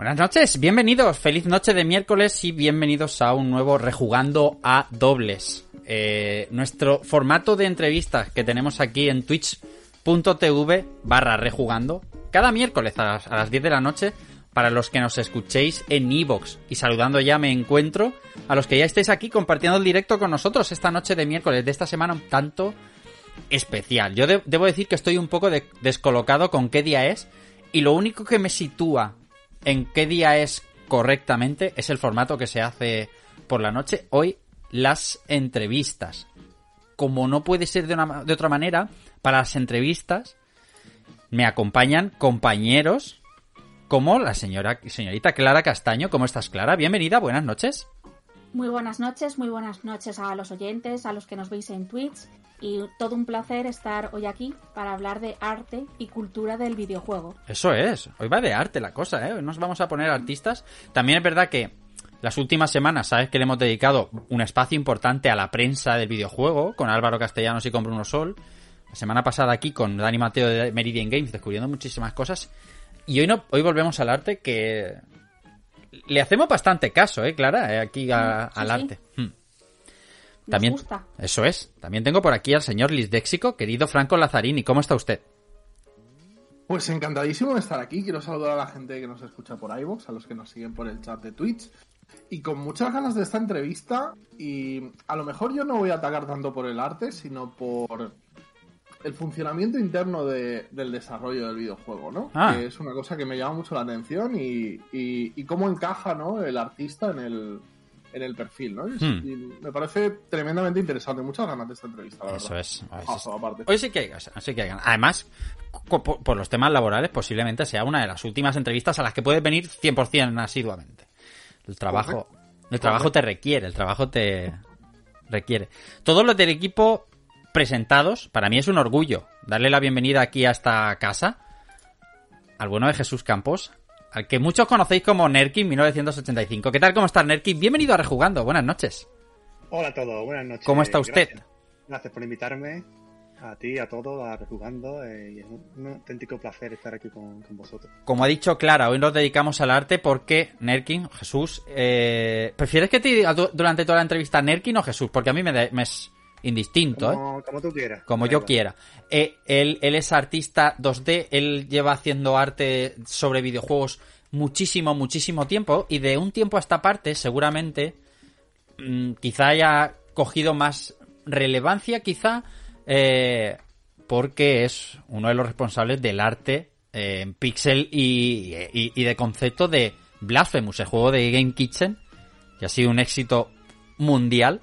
Buenas noches, bienvenidos, feliz noche de miércoles y bienvenidos a un nuevo Rejugando a Dobles. Eh, nuestro formato de entrevistas que tenemos aquí en twitch.tv barra rejugando cada miércoles a las, a las 10 de la noche para los que nos escuchéis en Evox. Y saludando ya me encuentro a los que ya estéis aquí compartiendo el directo con nosotros esta noche de miércoles de esta semana un tanto especial. Yo de- debo decir que estoy un poco de- descolocado con qué día es y lo único que me sitúa en qué día es correctamente es el formato que se hace por la noche. Hoy las entrevistas. Como no puede ser de, una de otra manera, para las entrevistas me acompañan compañeros como la señora señorita Clara Castaño. ¿Cómo estás, Clara? Bienvenida, buenas noches. Muy buenas noches, muy buenas noches a los oyentes, a los que nos veis en Twitch y todo un placer estar hoy aquí para hablar de arte y cultura del videojuego. Eso es. Hoy va de arte la cosa, ¿eh? Hoy nos vamos a poner artistas. También es verdad que las últimas semanas, sabes que le hemos dedicado un espacio importante a la prensa del videojuego, con Álvaro Castellanos y con Bruno Sol. La semana pasada aquí con Dani Mateo de Meridian Games, descubriendo muchísimas cosas. Y hoy no, hoy volvemos al arte que le hacemos bastante caso, ¿eh, Clara? Eh, Aquí a- Mm, sí, al sí. arte. Hmm. Nos También, gusta. eso es. También tengo por aquí al señor Lisdéxico, querido Franco Lazzarini. ¿Cómo está usted? Pues encantadísimo de estar aquí. Quiero saludar a la gente que nos escucha por iVoox, a los que nos siguen por el chat de Twitch. Y con muchas ganas de esta entrevista. Y a lo mejor yo no voy a atacar tanto por el arte, sino por el funcionamiento interno de- del desarrollo del videojuego, ¿no? Ah. Que es una cosa que me llama mucho la atención y, y- y cómo encaja, ¿no? El artista en el, en el perfil, ¿no? Y- Hmm. y me parece tremendamente interesante. Muchas ganas de esta entrevista, la Eso verdad. es. Ojazo, aparte. Hoy sí que hay ganas, sí que hay ganas. Además, por los temas laborales, posiblemente sea una de las últimas entrevistas a las que puedes venir 100% asiduamente. El trabajo, el trabajo te requiere, el trabajo te requiere. Todos los del equipo presentados, para mí es un orgullo darle la bienvenida aquí a esta casa al bueno de Jesús Campos, al que muchos conocéis como Nerkin 1985. ¿Qué tal? ¿Cómo estás, Nerkin? Bienvenido a Rejugando. Buenas noches. Hola a todos, buenas noches. ¿Cómo está usted? Gracias, Gracias por invitarme, a ti, a todos, a Rejugando. eh, y es un, un auténtico placer estar aquí con, con vosotros. Como ha dicho Clara, hoy nos dedicamos al arte porque Nerkin, Jesús, eh, ¿prefieres que te diga du- durante toda la entrevista Nerkin o Jesús? Porque a mí me, da- me es indistinto, ¿eh? Como, como tú quieras. Como yo quiera. Eh, él, él es artista 2D, él lleva haciendo arte sobre videojuegos muchísimo, muchísimo tiempo y de un tiempo a esta parte seguramente mm, quizá haya cogido más relevancia, quizá, eh, porque es uno de los responsables del arte eh, en pixel y, y- y de concepto de Blasphemous, el juego de Game Kitchen, que ha sido un éxito mundial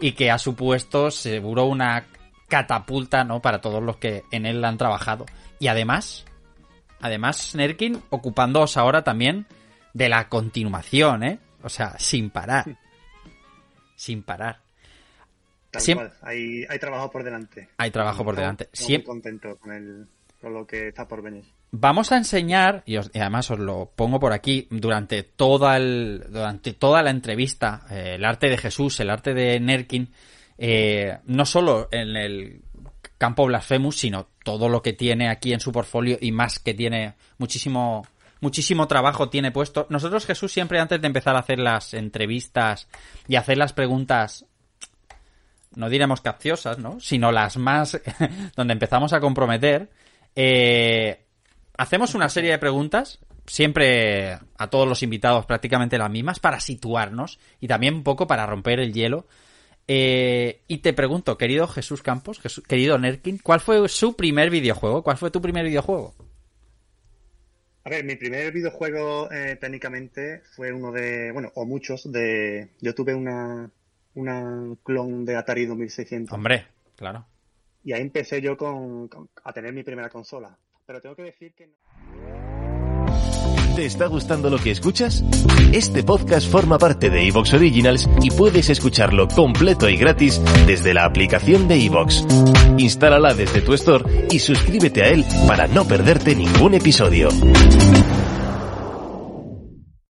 y que ha supuesto seguro una catapulta, ¿no? Para todos los que en él han trabajado. Y además, además, Nerkin ocupándoos ahora también de la continuación, ¿eh? O sea, sin parar. Sin parar. Tal Siem- cual, Hay, hay trabajo por delante. Hay trabajo por Estamos- delante. estamos Siem- muy contentos con, el, con lo que está por venir. Vamos a enseñar, y, además os lo pongo por aquí, durante toda, el, durante toda la entrevista, eh, el arte de Jesús, el arte de Nerkin, eh, no solo en el campo Blasphemous, sino todo lo que tiene aquí en su portfolio y más que tiene muchísimo muchísimo trabajo tiene puesto. Nosotros, Jesús, siempre antes de empezar a hacer las entrevistas y hacer las preguntas, no diremos capciosas, ¿no? Sino las más, donde empezamos a comprometer, eh, hacemos una serie de preguntas, siempre a todos los invitados prácticamente las mismas, para situarnos y también un poco para romper el hielo. Eh, y te pregunto, querido Jesús Campos, querido Nerkin, ¿cuál fue su primer videojuego? ¿Cuál fue tu primer videojuego? A ver, mi primer videojuego eh, técnicamente fue uno de, bueno, o muchos de... Yo tuve una, una clon de Atari 2600. Hombre, claro. Y ahí empecé yo con, a tener mi primera consola. Pero tengo que decir que... ¿Te está gustando lo que escuchas? Este podcast forma parte de Evox Originals y puedes escucharlo completo y gratis desde la aplicación de Evox. Instálala desde tu store y suscríbete a él para no perderte ningún episodio.